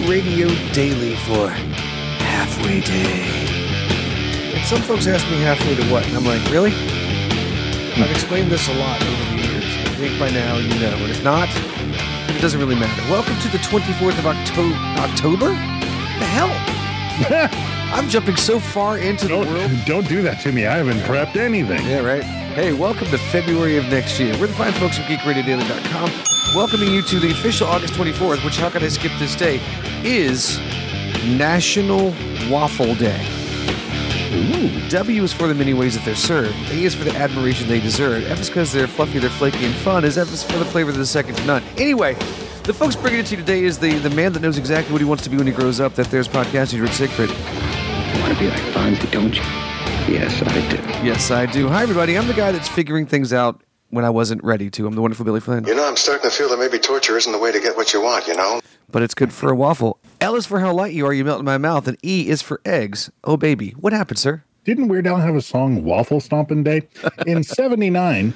Radio Daily for halfway day. And some folks ask me halfway to what? And I'm like, really? I've explained this a lot over the years. I think by now you know. And if not, it doesn't really matter. Welcome to the 24th of Octo- October? The hell? I'm jumping so far into the world. Don't, don't that to me. I haven't prepped anything. Yeah, right. Hey, welcome to February of next year. We're the fine folks of GeekRadioDaily.com, welcoming you to the official August 24th, which, how could I skip this day, is National Waffle Day. W is for the many ways that they're served. A is for the admiration they deserve. F is because they're fluffy, they're flaky, and fun. Is F is for the flavor that is second to none. Anyway, the folks bringing it to you today is the, the man that knows exactly what he wants to be when he grows up. That there's podcasting, Rick Siegfried. You want to be like Fonzie, don't you? Yes, I do. Yes, I do. Hi, everybody. I'm the guy that's figuring things out when I wasn't ready to. I'm the wonderful Billy Flynn. You know, I'm starting to feel that maybe torture isn't the way to get what you want, you know? But it's good for a waffle. L is for how light you are, you melt in my mouth, and E is for eggs. Oh, baby. What happened, sir? Didn't Weird Al have a song Waffle Stomping Day? In 79,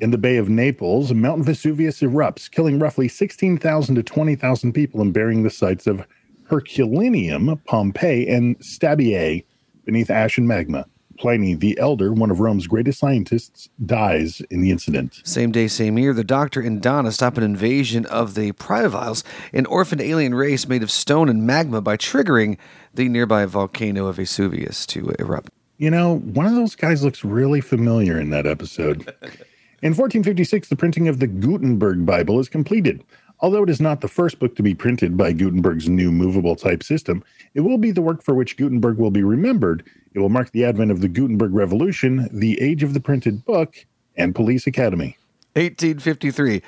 in the Bay of Naples, Mount Vesuvius erupts, killing roughly 16,000 to 20,000 people and burying the sites of Herculaneum, Pompeii, and Stabiae beneath ash and magma. Pliny the Elder, one of Rome's greatest scientists, dies in the incident. Same day, same year, the Doctor and Donna stop an invasion of the Pyroviles, an orphaned alien race made of stone and magma, by triggering the nearby volcano of Vesuvius to erupt. You know, one of those guys looks really familiar in that episode. In 1456, the printing of the Gutenberg Bible is completed. Although it is not the first book to be printed by Gutenberg's new movable type system, it will be the work for which Gutenberg will be remembered. It will mark the advent of the Gutenberg Revolution, the age of the printed book, and Police Academy. 1853.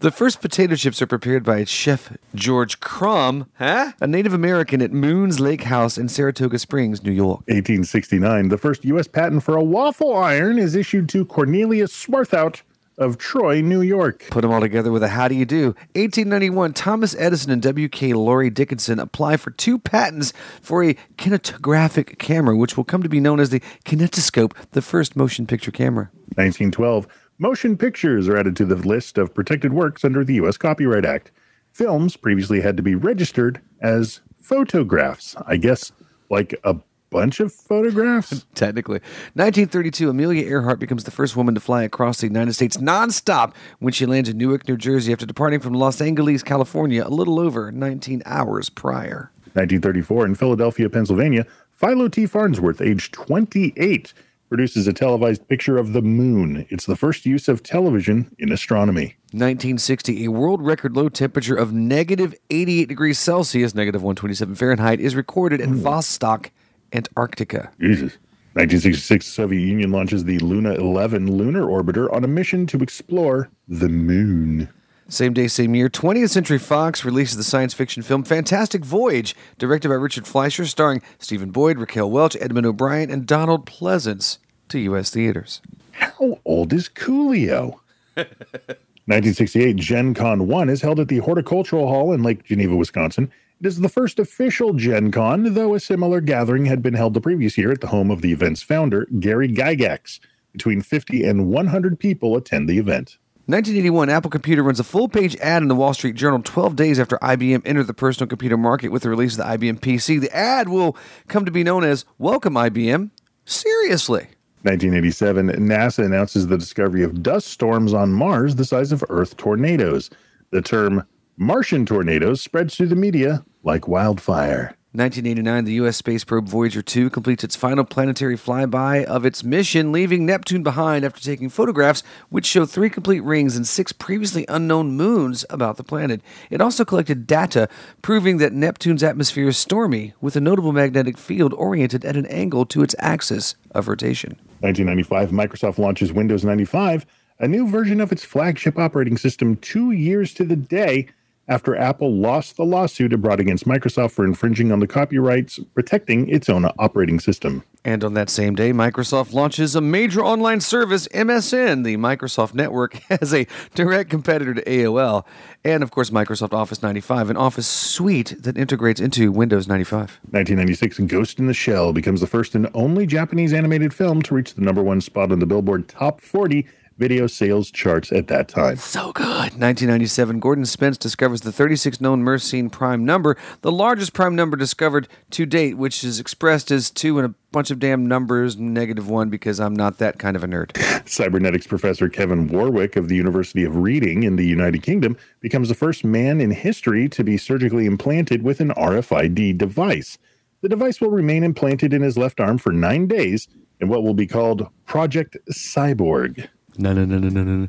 The first potato chips are prepared by Chef George Crumb, huh? a Native American at Moon's Lake House in Saratoga Springs, New York. 1869, the first U.S. patent for a waffle iron is issued to Cornelius Swarthout of Troy, New York. Put them all together with a how do you do. 1891, Thomas Edison and W.K. Laurie Dickinson apply for two patents for a kinetographic camera, which will come to be known as the kinetoscope, the first motion picture camera. 1912, motion pictures are added to the list of protected works under the U.S. Copyright Act. Films previously had to be registered as photographs. I guess like a bunch of photographs? Technically. 1932, Amelia Earhart becomes the first woman to fly across the United States nonstop when she lands in Newark, New Jersey after departing from Los Angeles, California, a little over 19 hours prior. 1934, in Philadelphia, Pennsylvania, Philo T. Farnsworth, age 28, produces a televised picture of the moon. It's the first use of television in astronomy. 1960, a world record low temperature of negative 88 degrees Celsius, negative 127 Fahrenheit, is recorded at Vostok, Antarctica. Jesus. 1966, Soviet Union launches the Luna 11 lunar orbiter on a mission to explore the moon. Same day, same year, 20th Century Fox releases the science fiction film Fantastic Voyage, directed by Richard Fleischer, starring Stephen Boyd, Raquel Welch, Edmund O'Brien, and Donald Pleasence to U.S. theaters. How old is Coolio? 1968, Gen Con 1 is held at the Horticultural Hall in Lake Geneva, Wisconsin. It is the first official Gen Con, though a similar gathering had been held the previous year at the home of the event's founder, Gary Gygax. Between 50 and 100 people attend the event. 1981, Apple Computer runs a full page ad in the Wall Street Journal 12 days after IBM entered the personal computer market with the release of the IBM PC. The ad will come to be known as Welcome IBM. Seriously. 1987, NASA announces the discovery of dust storms on Mars the size of Earth tornadoes. The term Martian tornadoes spreads through the media like wildfire. 1989, the U.S. space probe Voyager 2 completes its final planetary flyby of its mission, leaving Neptune behind after taking photographs which show three complete rings and six previously unknown moons about the planet. It also collected data proving that Neptune's atmosphere is stormy, with a notable magnetic field oriented at an angle to its axis of rotation. 1995, Microsoft launches Windows 95, a new version of its flagship operating system two years to the day after Apple lost the lawsuit it brought against Microsoft for infringing on the copyrights protecting its own operating system. And on that same day, Microsoft launches a major online service, MSN. The Microsoft Network as a direct competitor to AOL. And of course, Microsoft Office 95, an Office suite that integrates into Windows 95. 1996, Ghost in the Shell becomes the first and only Japanese animated film to reach the number one spot on the Billboard Top 40 video sales charts at that time. So good. 1997, Gordon Spence discovers the 36 known Mersenne prime number, the largest prime number discovered to date, which is expressed as two and a bunch of damn numbers, negative one, because I'm not that kind of a nerd. Cybernetics professor Kevin Warwick of the University of Reading in the United Kingdom becomes the first man in history to be surgically implanted with an RFID device. The device will remain implanted in his left arm for nine days in what will be called Project Cyborg. No, no, no, no, no, no.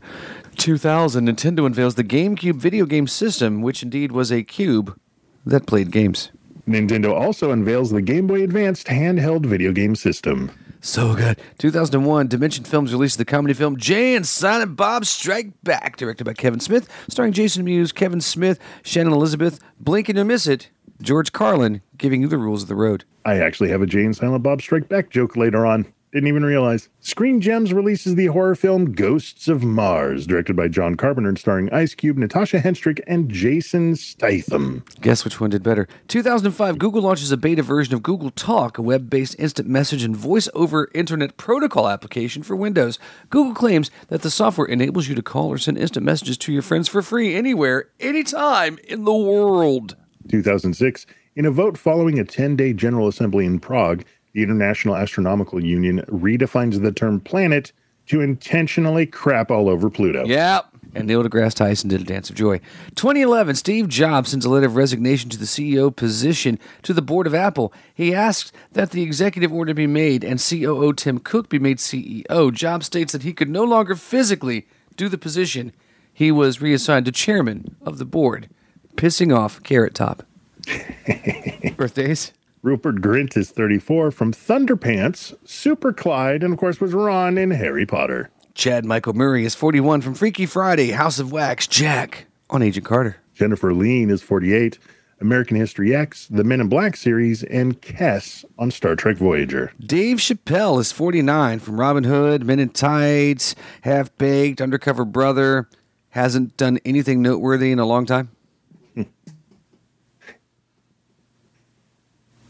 2000, Nintendo unveils the GameCube video game system, which indeed was a cube that played games. Nintendo also unveils the Game Boy Advanced handheld video game system. So good. 2001, Dimension Films released the comedy film Jay and Silent Bob Strike Back, directed by Kevin Smith, starring Jason Mewes, Kevin Smith, Shannon Elizabeth, blink and miss it, George Carlin, giving you the rules of the road. I actually have a Jay and Silent Bob Strike Back joke later on. Didn't even realize. Screen Gems releases the horror film Ghosts of Mars, directed by John Carpenter and starring Ice Cube, Natasha Henstridge, and Jason Statham. Guess which one did better? 2005, Google launches a beta version of Google Talk, a web based instant message and voice over internet protocol application for Windows. Google claims that the software enables you to call or send instant messages to your friends for free anywhere, anytime in the world. 2006, in a vote following a 10 day General Assembly in Prague, the International Astronomical Union redefines the term planet to intentionally crap all over Pluto. Yep. And Neil deGrasse Tyson did a dance of joy. 2011, Steve Jobs sends a letter of resignation to the CEO position to the board of Apple. He asks that the executive order be made and COO Tim Cook be made CEO. Jobs states that he could no longer physically do the position. He was reassigned to chairman of the board, pissing off Carrot Top. Birthdays? Rupert Grint is 34 from Thunderpants, Super Clyde, and of course was Ron in Harry Potter. Chad Michael Murray is 41 from Freaky Friday, House of Wax, Jack on Agent Carter. Jennifer Lien is 48, American History X, the Men in Black series, and Kes on Star Trek Voyager. Dave Chappelle is 49 from Robin Hood, Men in Tights, Half Baked, Undercover Brother. Hasn't done anything noteworthy in a long time.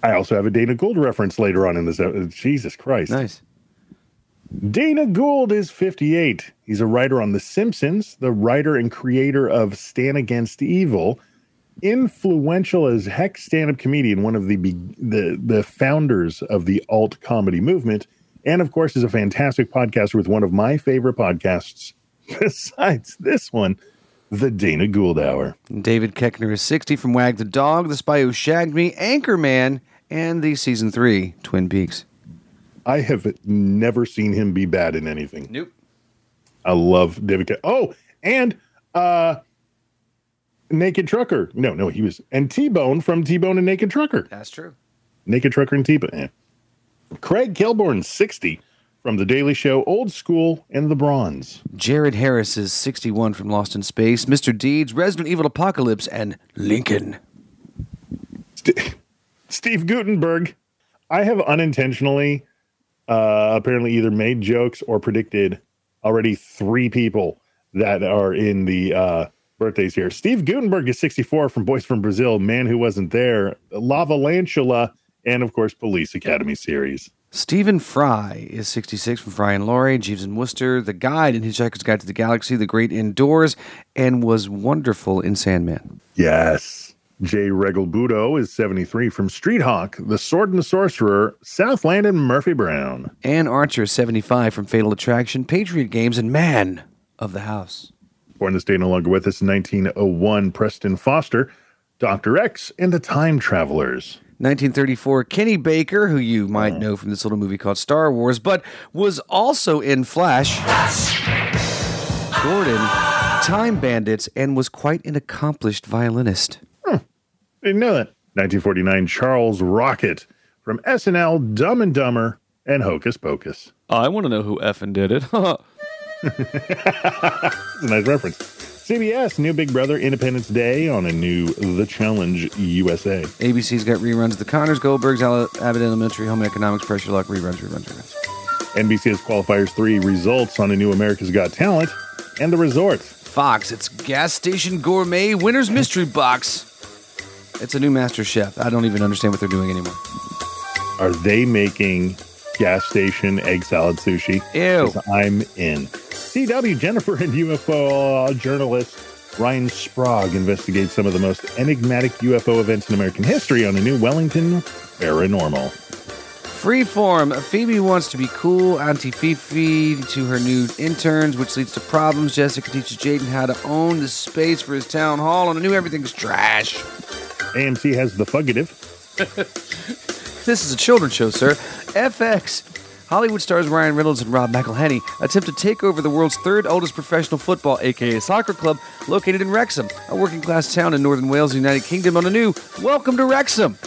I also have a Dana Gould reference later on in this. episode. Jesus Christ. Nice. Dana Gould is 58. He's a writer on The Simpsons, the writer and creator of Stan Against Evil, influential as heck stand-up comedian, one of the, the the founders of the alt comedy movement, and of course is a fantastic podcaster with one of my favorite podcasts besides this one, The Dana Gould Hour. David Koechner is 60 from Wag the Dog, The Spy Who Shagged Me, Anchorman, and the season three Twin Peaks. I have never seen him be bad in anything. Nope. I love David. Ke- oh, and uh Naked Trucker. No, no, he was and T Bone from T Bone and Naked Trucker. That's true. Naked Trucker and T Bone. Eh. Craig Kilborn, sixty, from The Daily Show, Old School, and The Bronze. Jared Harris is 61 from Lost in Space, Mr. Deeds, Resident Evil Apocalypse, and Lincoln. St- Steve Guttenberg. I have unintentionally, uh, apparently, either made jokes or predicted already three people that are in the uh, birthdays here. Steve Guttenberg is 64 from Boys from Brazil, Man Who Wasn't There, Lavalantula, and of course, Police Academy series. Stephen Fry is 66 from Fry and Laurie, Jeeves and Wooster, The Guide in Hitchhiker's Guide to the Galaxy, The Great Indoors, and was wonderful in Sandman. Yes. Jay Regalbuto is 73 from Street Hawk, The Sword and the Sorcerer, Southland, and Murphy Brown. Anne Archer is 75 from Fatal Attraction, Patriot Games, and Man of the House. Born this day no longer with us in 1901, Preston Foster, Dr. X, and the Time Travelers. 1934, Kenny Baker, who you might mm. know from this little movie called Star Wars, but was also in Flash, Gordon, Time Bandits, and was quite an accomplished violinist. Hmm. Didn't know that. 1949, Charles Rocket from SNL, Dumb and Dumber, and Hocus Pocus. I want to know who effing did it. It's a nice reference. CBS, new Big Brother Independence Day on a new The Challenge USA. ABC's got reruns of The Connors, Goldbergs, Abbott Elementary, Home Economics, Press Your Luck, reruns, reruns, reruns. NBC has Qualifiers 3 results on a new America's Got Talent and The Resort. Fox, it's Gas Station Gourmet Winner's Mystery Box. It's a new Master Chef. I don't even understand what they're doing anymore. Are they making gas station egg salad sushi? Ew. I'm in. CW Jennifer and UFO uh, journalist Ryan Sprague investigates some of the most enigmatic UFO events in American history on a new Wellington Paranormal. Freeform. Phoebe wants to be cool, Auntie Fifi to her new interns, which leads to problems. Jessica teaches Jaden how to own the space for his town hall, and a new everything's trash. AMC has The Fugitive. This is a children's show, sir. FX. Hollywood stars Ryan Reynolds and Rob McElhenney attempt to take over the world's third oldest professional football, aka soccer club, located in Wrexham, a working class town in northern Wales, United Kingdom, on a new Welcome to Wrexham.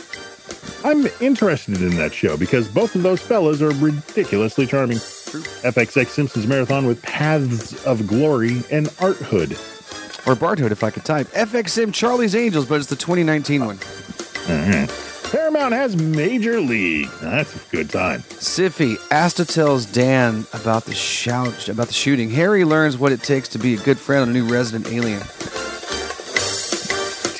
I'm interested in that show because both of those fellas are ridiculously charming. FXX Simpsons Marathon with Paths of Glory and Art Hood. Or Barthood, if I could type. FXM Charlie's Angels, but it's the 2019 one. Uh-huh. Paramount has Major League. That's a good time. Syfy, Asta tells Dan about the shout about the shooting. Harry learns what it takes to be a good friend on a new resident alien.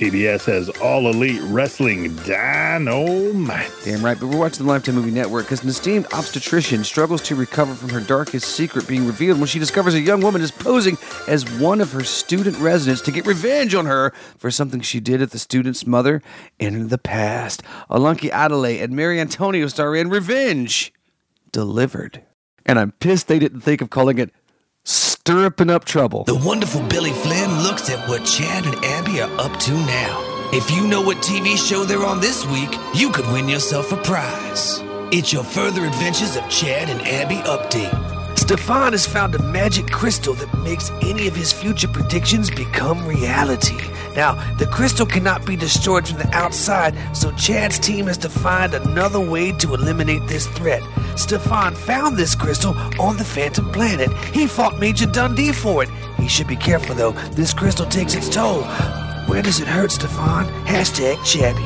TBS has All Elite Wrestling Dynamite. Damn right, but we're watching the Lifetime Movie Network because an esteemed obstetrician struggles to recover from her darkest secret being revealed when she discovers a young woman is posing as one of her student residents to get revenge on her for something she did at the student's mother in the past. Alunki Adelaide and Mary Antonio star in Revenge Delivered. And I'm pissed they didn't think of calling it Stirruping Up Trouble. The wonderful Billy Flynn looks at what Chad and Abby are up to now. If you know what TV show they're on this week, you could win yourself a prize. It's your further adventures of Chad and Abby update. Stefan has found a magic crystal that makes any of his future predictions become reality. Now, the crystal cannot be destroyed from the outside, so Chad's team has to find another way to eliminate this threat. Stefan found this crystal on the Phantom Planet. He fought Major Dundee for it. He should be careful, though. This crystal takes its toll. Where does it hurt, Stefan? Hashtag Chabby.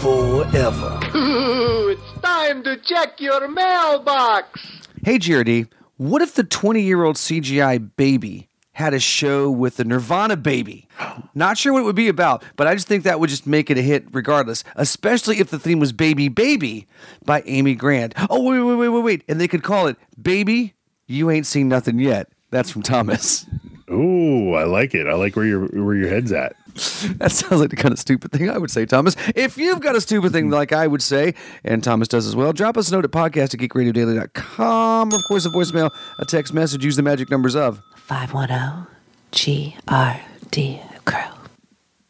Forever. it's time to check your mailbox. Hey, GRD, what if the 20 year old CGI baby had a show with the Nirvana baby? Not sure what it would be about, but I just think that would just make it a hit regardless, especially if the theme was Baby Baby by Amy Grant. Oh, wait, wait, wait, wait, wait. And they could call it Baby, You Ain't Seen Nothing Yet. That's from Thomas. Ooh, I like it. I like where your where your head's at. That sounds like the kind of stupid thing I would say, Thomas. If you've got a stupid thing like I would say, and Thomas does as well, drop us a note at podcast at geekradiodaily.com. Or, of course, a voicemail, a text message. Use the magic numbers of. 510 GRD Crow.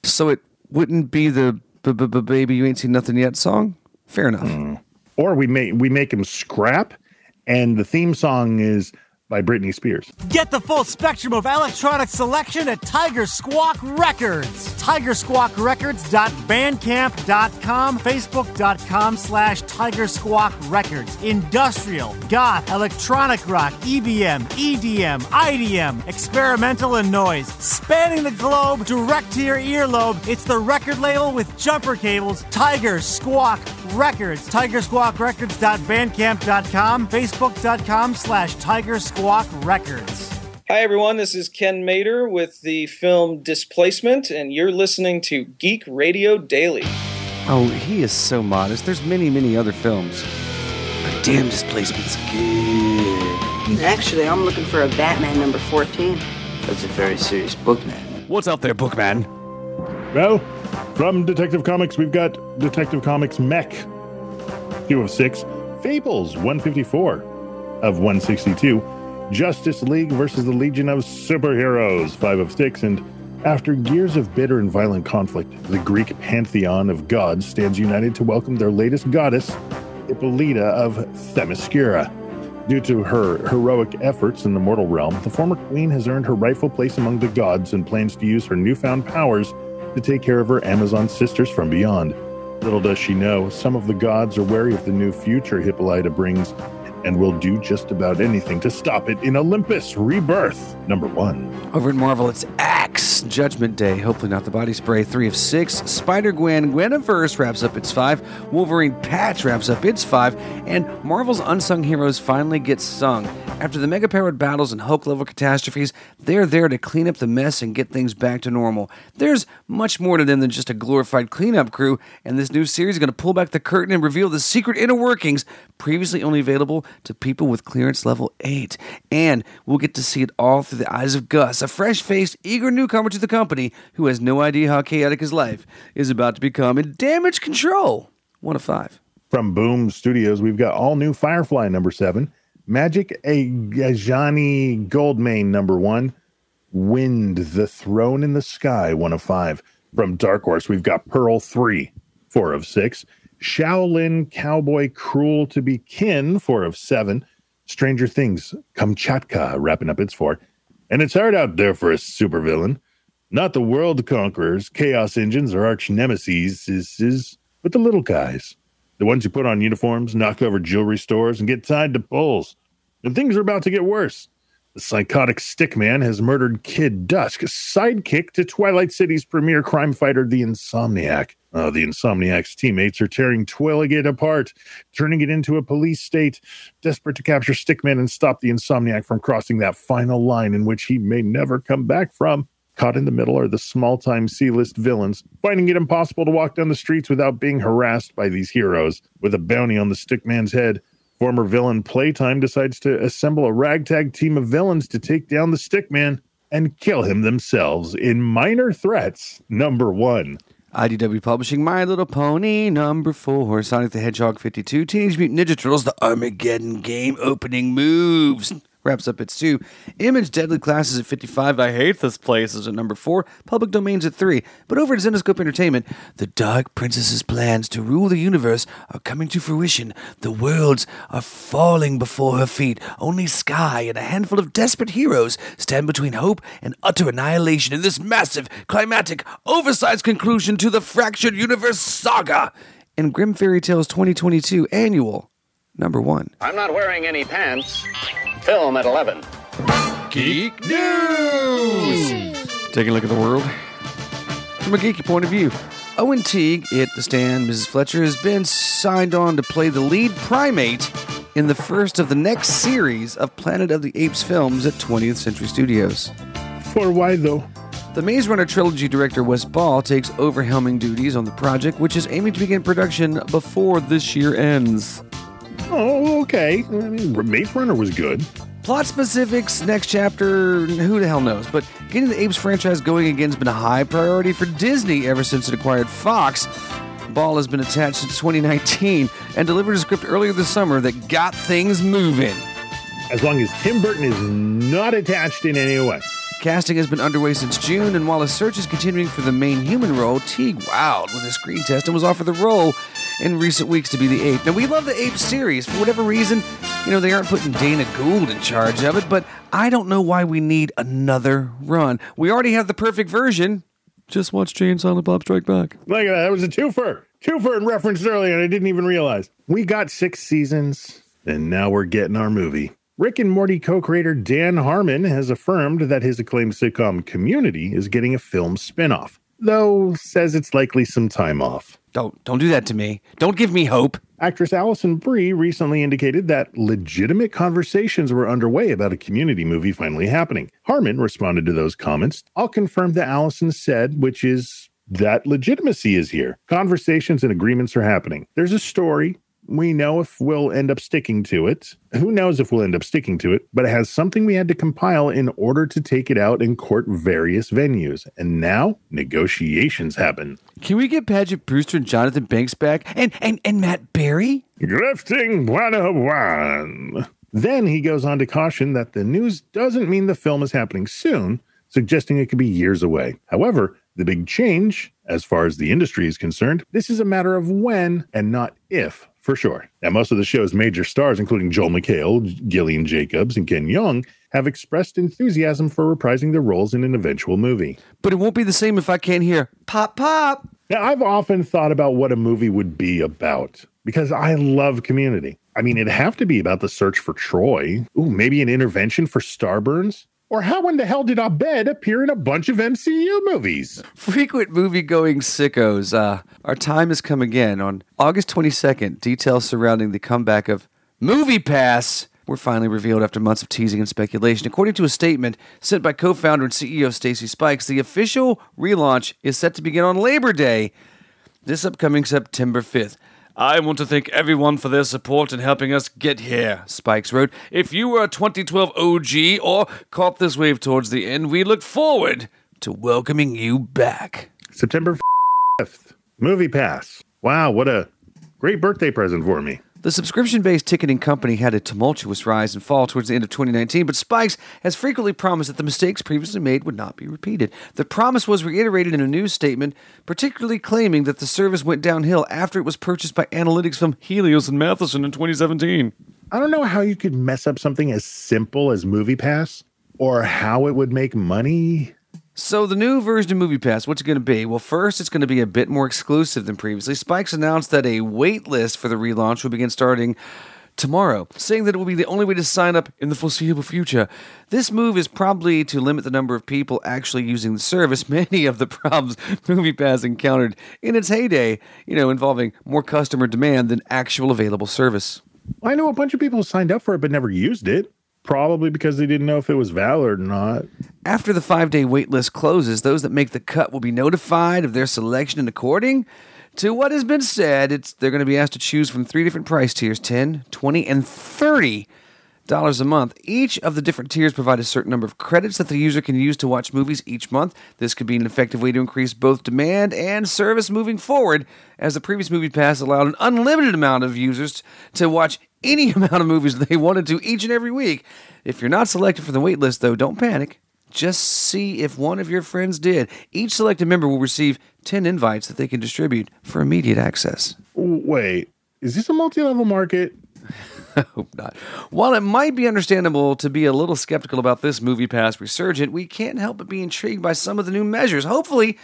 So it wouldn't be the b- b- b- Baby You Ain't Seen Nothing Yet song? Fair enough. Hmm. Or we make we make them scrap, and the theme song is by Britney Spears. Get the full spectrum of electronic selection at Tiger Squawk Records. TigerSquawkRecords.bandcamp.com, Facebook.com slash Tiger Squawk Records. Industrial, goth, electronic rock, EBM, EDM, IDM, experimental and noise. Spanning the globe, direct to your earlobe, it's the record label with jumper cables, Tiger Squawk Records. TigerSquawkRecords.bandcamp.com, Facebook.com slash Tiger Squawk Records. Hi, everyone. This is Ken Mader with the film Displacement, and you're listening to Geek Radio Daily. Oh, he is so modest. There's many, many other films. But damn, Displacement's good. Actually, I'm looking for a Batman number 14. That's a very serious book, man. What's out there, Bookman? Well, from Detective Comics, we've got Detective Comics Mech, 206, Fables, 154 of 162, Justice League versus the Legion of Superheroes, 5 of 6, and after years of bitter and violent conflict, the Greek pantheon of gods stands united to welcome their latest goddess, Hippolyta of Themyscira. Due to her heroic efforts in the mortal realm, the former queen has earned her rightful place among the gods and plans to use her newfound powers to take care of her Amazon sisters from beyond. Little does she know, some of the gods are wary of the new future Hippolyta brings and will do just about anything to stop it in Olympus Rebirth, number one. Over at Marvel, it's Axe Judgment Day. Hopefully, not the body spray. Three of six. Spider Gwen Gweniverse wraps up its five. Wolverine Patch wraps up its five. And Marvel's Unsung Heroes finally gets sung. After the mega powered battles and Hulk level catastrophes, they're there to clean up the mess and get things back to normal. There's much more to them than just a glorified cleanup crew, and this new series is going to pull back the curtain and reveal the secret inner workings previously only available to people with clearance level 8. And we'll get to see it all through the eyes of Gus, a fresh faced, eager newcomer to the company who has no idea how chaotic his life is about to become in damage control. One of five. From Boom Studios, we've got all new Firefly number seven, Magic a Gajani Goldmane number one, Wynd, The Throne in the Sky, one of five. From Dark Horse, we've got Pearl three, four of six. Shaolin Cowboy Cruel to be Kin, four of seven. Stranger Things, Kamchatka, wrapping up its four. And it's hard out there for a supervillain. Not the world conquerors, chaos engines, or arch nemesis, is, is, but the little guys. The ones who put on uniforms, knock over jewelry stores, and get tied to poles. And things are about to get worse. The psychotic stickman has murdered Kid Dusk, sidekick to Twilight City's premier crime fighter, the Insomniac. Oh, the Insomniac's teammates are tearing Twilligate apart, turning it into a police state, desperate to capture Stickman and stop the Insomniac from crossing that final line in which he may never come back from. Caught in the middle are the small time C list villains, finding it impossible to walk down the streets without being harassed by these heroes. With a bounty on the Stickman's head, former villain Playtime decides to assemble a ragtag team of villains to take down the Stickman and kill him themselves in Minor Threats number one. IDW Publishing My Little Pony number four, Sonic the Hedgehog 52, Teenage Mutant Ninja Turtles, the Armageddon game opening moves. Wraps up its two. Image Deadly Classes at 55. I hate this place is at number four. Public Domains at three. But over at Zenescope Entertainment, the Dark Princess's plans to rule the universe are coming to fruition. The worlds are falling before her feet. Only Skye and a handful of desperate heroes stand between hope and utter annihilation in this massive, climatic, oversized conclusion to the Fractured Universe saga. In Grimm Fairy Tales 2022 Annual, number one. I'm not wearing any pants. Film at 11. Geek News! Taking a look at the world from a geeky point of view. Owen Teague at the stand, Mrs. Fletcher, has been signed on to play the lead primate in the first of the next series of Planet of the Apes films at 20th Century Studios. For why though? The Maze Runner trilogy director Wes Ball takes over helming duties on the project, which is aiming to begin production before this year ends. Oh, okay. I mean, Maze Runner was good. Plot specifics, next chapter, who the hell knows? But getting the Apes franchise going again has been a high priority for Disney ever since it acquired Fox. Ball has been attached since 2019 and delivered a script earlier this summer that got things moving. As long as Tim Burton is not attached in any way. Casting has been underway since June, and while a search is continuing for the main human role, Teague wowed with a screen test and was offered the role in recent weeks to be the ape. Now, we love the ape series. For whatever reason, you know, they aren't putting Dana Gould in charge of it, but I don't know why we need another run. We already have the perfect version. Just watch Jay and Silent Bob Strike Back. Look at that. That was a twofer. Twofer and referenced earlier, and I didn't even realize. We got six seasons, and now we're getting our movie. Rick and Morty co creator Dan Harmon has affirmed that his acclaimed sitcom Community is getting a film spin off, though says it's likely some time off. Don't don't do that to me. Don't give me hope. Actress Alison Brie recently indicated that legitimate conversations were underway about a community movie finally happening. Harmon responded to those comments. I'll confirm that Alison said, which is that legitimacy is here. Conversations and agreements are happening. There's a story. We know if we'll end up sticking to it. Who knows if we'll end up sticking to it, but it has something we had to compile in order to take it out and court various venues. And now negotiations happen. Can we get Paget Brewster and Jonathan Banks back? And and, and Matt Berry? Grifting 101. Then he goes on to caution that the news doesn't mean the film is happening soon, suggesting it could be years away. However, the big change, as far as the industry is concerned, this is a matter of when and not if, for sure. And most of the show's major stars, including Joel McHale, Gillian Jacobs, and Ken Jeong, have expressed enthusiasm for reprising their roles in an eventual movie. But it won't be the same if I can't hear pop pop. Now, I've often thought about what a movie would be about because I love community. I mean, it'd have to be about the search for Troy. Ooh, maybe an intervention for Starburns. Or how in the hell did Abed appear in a bunch of MCU movies? Frequent movie going sickos. Uh, our time has come again. On August 22nd, details surrounding the comeback of Movie Pass were finally revealed after months of teasing and speculation. According to a statement sent by co founder and CEO Stacy Spikes, the official relaunch is set to begin on Labor Day, this upcoming September 5th. I want to thank everyone for their support in helping us get here, Spikes wrote. If you were a 2012 OG or caught this wave towards the end, we look forward to welcoming you back. September 5th, Movie Pass. Wow, what a great birthday present for me. The subscription based ticketing company had a tumultuous rise and fall towards the end of 2019, but Spikes has frequently promised that the mistakes previously made would not be repeated. The promise was reiterated in a news statement, particularly claiming that the service went downhill after it was purchased by analytics from Helios and Matheson in 2017. I don't know how you could mess up something as simple as Movie Pass or how it would make money. So the new version of MoviePass, what's it going to be? Well, first, it's going to be a bit more exclusive than previously. Spikes announced that a wait list for the relaunch will begin starting tomorrow, saying that it will be the only way to sign up in the foreseeable future. This move is probably to limit the number of people actually using the service. Many of the problems MoviePass encountered in its heyday, you know, involving more customer demand than actual available service. I know a bunch of people signed up for it but never used it. Probably because they didn't know if it was valid or not. After the five day wait list closes, those that make the cut will be notified of their selection and according to what has been said, it's they're going to be asked to choose from three different price tiers 10 20 and 30 dollars a month. Each of the different tiers provide a certain number of credits that the user can use to watch movies each month. This could be an effective way to increase both demand and service moving forward, as the previous Movie Pass allowed an unlimited amount of users to watch any amount of movies they wanted to each and every week. If you're not selected for the waitlist, though, don't panic. Just see if one of your friends did. Each selected member will receive 10 invites that they can distribute for immediate access. Wait, is this a multi level market? I hope not. While it might be understandable to be a little skeptical about this movie pass resurgent, we can't help but be intrigued by some of the new measures. Hopefully,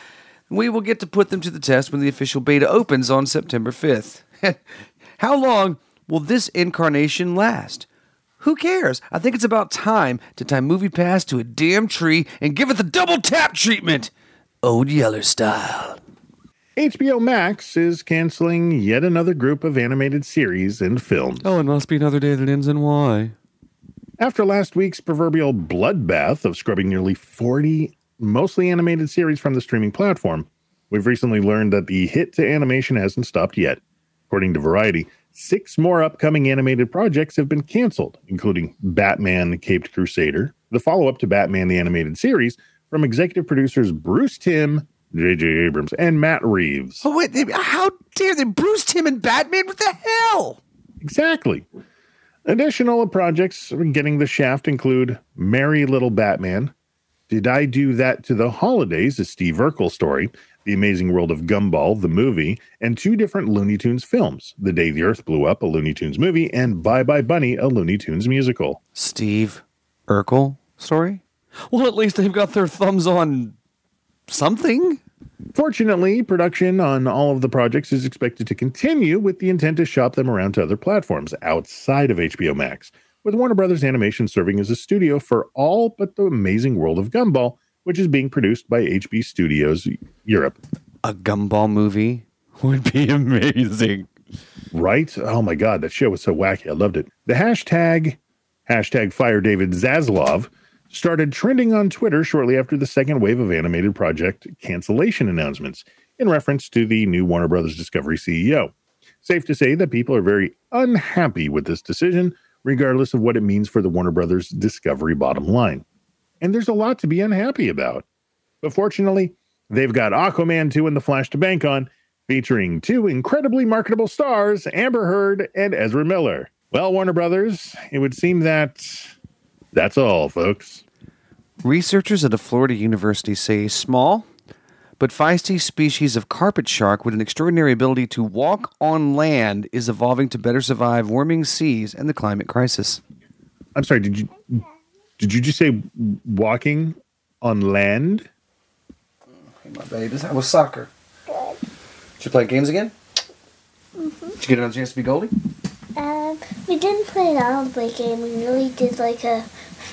we will get to put them to the test when the official beta opens on September 5th. How long will this incarnation last? Who cares? I think it's about time to tie Movie Pass to a damn tree and give it the double tap treatment. Old Yeller style. HBO Max is canceling yet another group of animated series and films. Oh, it must be another day that ends in Y. After last week's proverbial bloodbath of scrubbing nearly 40 mostly animated series from the streaming platform, we've recently learned that the hit to animation hasn't stopped yet. According to Variety, six more upcoming animated projects have been canceled, including Batman the Caped Crusader, the follow up to Batman the Animated Series from executive producers Bruce Timm, J.J. Abrams, and Matt Reeves. Oh, wait, how dare they? Bruce Timm and Batman? What the hell? Exactly. Additional projects getting the shaft include Merry Little Batman, Did I Do That to the Holidays, a Steve Urkel story, The Amazing World of Gumball, the movie, and two different Looney Tunes films The Day the Earth Blew Up, a Looney Tunes movie, and Bye Bye Bunny, a Looney Tunes musical. Steve Urkel story? Well, at least they've got their thumbs on something. Fortunately, production on all of the projects is expected to continue with the intent to shop them around to other platforms outside of HBO Max, with Warner Brothers Animation serving as a studio for all but the amazing world of Gumball, which is being produced by HB Studios Europe. A Gumball movie would be amazing. Right? Oh my God, that show was so wacky. I loved it. The hashtag, hashtag fire David Zaslav, started trending on Twitter shortly after the second wave of animated project cancellation announcements in reference to the new Warner Brothers Discovery CEO. Safe to say that people are very unhappy with this decision, regardless of what it means for the Warner Brothers Discovery bottom line. And there's a lot to be unhappy about. But fortunately, they've got Aquaman 2 and The Flash to bank on, featuring two incredibly marketable stars, Amber Heard and Ezra Miller. Well, Warner Brothers, it would seem that that's all, folks. Researchers at a Florida university say a small but feisty species of carpet shark with an extraordinary ability to walk on land is evolving to better survive warming seas and the climate crisis. I'm sorry, did you did you just say walking on land? Hey, my babies, how was soccer? Good. Did you play games again? Mm-hmm. Did you get another chance to be Goldie? Um, we didn't play an all play game. We really did like a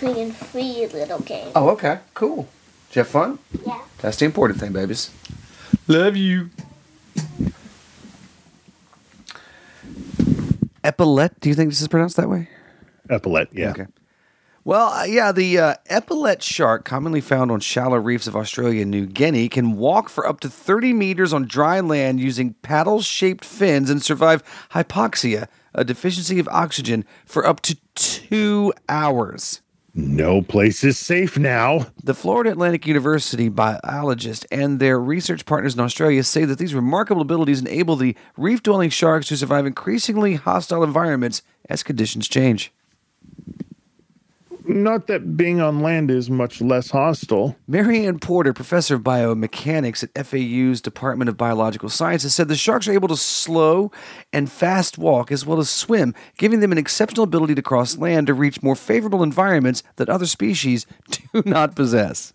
free and free little game. Oh, okay, cool. Did you have fun? Yeah. That's the important thing, babies. Love you. Epaulet, do you think this is pronounced that way? Epaulet, yeah. Okay. Well, uh, yeah, the uh, epaulet shark, commonly found on shallow reefs of Australia and New Guinea, can walk for up to 30 meters on dry land using paddle shaped fins and survive hypoxia, a deficiency of oxygen, for up to two hours. No place is safe now. The Florida Atlantic University biologists and their research partners in Australia say that these remarkable abilities enable the reef dwelling sharks to survive increasingly hostile environments as conditions change. Not that being on land is much less hostile. Marianne Porter, professor of biomechanics at FAU's Department of Biological Sciences, said the sharks are able to slow and fast walk as well as swim, giving them an exceptional ability to cross land to reach more favorable environments that other species do not possess.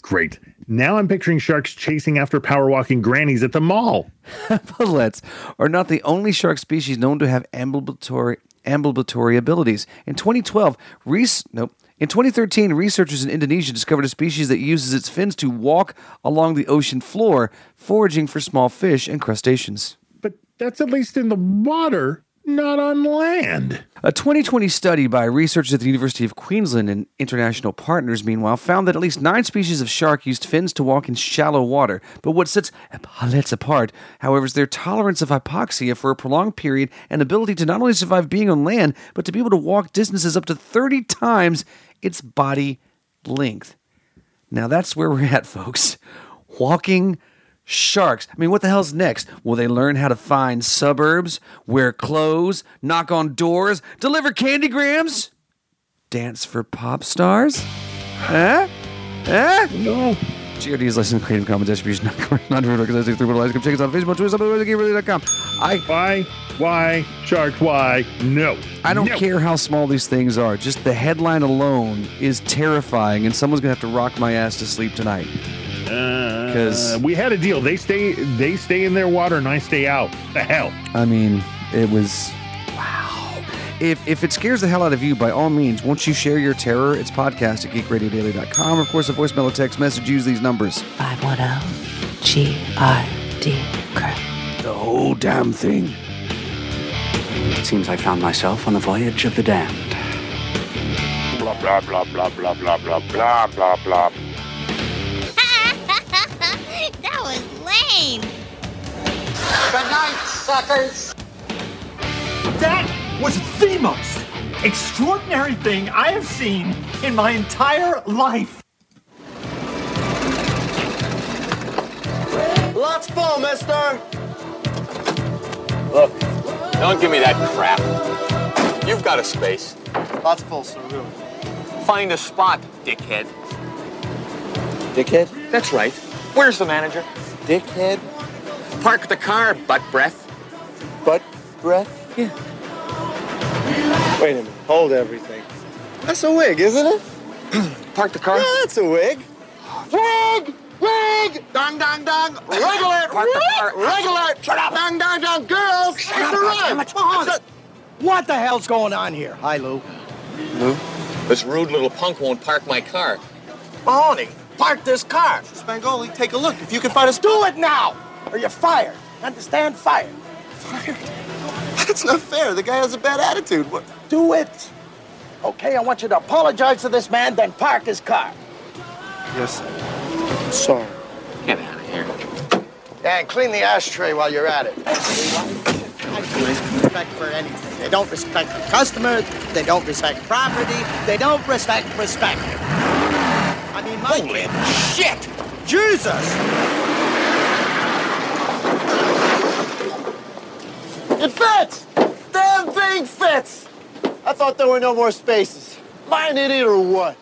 Great. Now I'm picturing sharks chasing after power walking grannies at the mall. Epaulets are not the only shark species known to have ambulatory ambulatory abilities. In 2012, Reese, nope. In 2013, researchers in Indonesia discovered a species that uses its fins to walk along the ocean floor, foraging for small fish and crustaceans. But that's at least in the water, not on land. A 2020 study by researchers at the University of Queensland and international partners, meanwhile, found that at least nine species of shark used fins to walk in shallow water. But what sets epaulets apart, however, is their tolerance of hypoxia for a prolonged period and ability to not only survive being on land, but to be able to walk distances up to 30 times its body length. Now that's where we're at, folks. Walking sharks. I mean, what the hell's next? Will they learn how to find suburbs, wear clothes, knock on doors, deliver candygrams, dance for pop stars? Huh? Huh? No. GRD is licensed Creative Commons Distribution, not not recognized through Little Come check us out on Facebook, Twitter, something I why why sharks why no. I don't No. care how small these things are. Just the headline alone is terrifying, and someone's gonna have to rock my ass to sleep tonight. Because we had a deal. They stay they stay in their water and I stay out. The hell. I mean, it was wow. If, if it scares the hell out of you, by all means, won't you share your terror? It's podcast at geekradiodaily.com. Of course, a voicemail or text message. Use these numbers. 510 GRD Crew. The whole damn thing. It seems I found myself on the voyage of the damned. Blah, blah, blah, blah, blah, blah, blah, blah, blah, blah. that Good night, suckers. That was the most extraordinary thing I have seen in my entire life. Lots full, mister. Look, don't give me that crap. You've got a space. Lots full, sir, really. Find a spot, dickhead. Dickhead? That's right. Where's the manager? Dickhead? Park the car, butt breath. Butt breath? Yeah. Wait a minute. Hold everything. That's a wig, isn't it? Park the car. Yeah, that's a wig. Wig! Wig! Dong, dong, dong. Wiggle it! Park the car. Wiggle it! Shut up! Dong, dong, dong. Girls! Shut it's up, a run! Come on. It's a- What the hell's going on here? Hi, Lou. Lou? This rude little punk won't park my car. Mahoney, park this car. Spangoli, take a look. If you can find us, do it now, or you're fired. Understand? Fired. Fired? That's not fair. The guy has a bad attitude. What? Do it. Okay, I want you to apologize to this man, then park his car. Yes, sir. I'm Sorry. Get out of here. And clean the ashtray while you're at it. I have respect for anything. They don't respect the customers. They don't respect property. They don't respect respect. I mean, my Holy shit! Jesus! It fits! Damn thing fits! I thought there were no more spaces. Am I an idiot or what?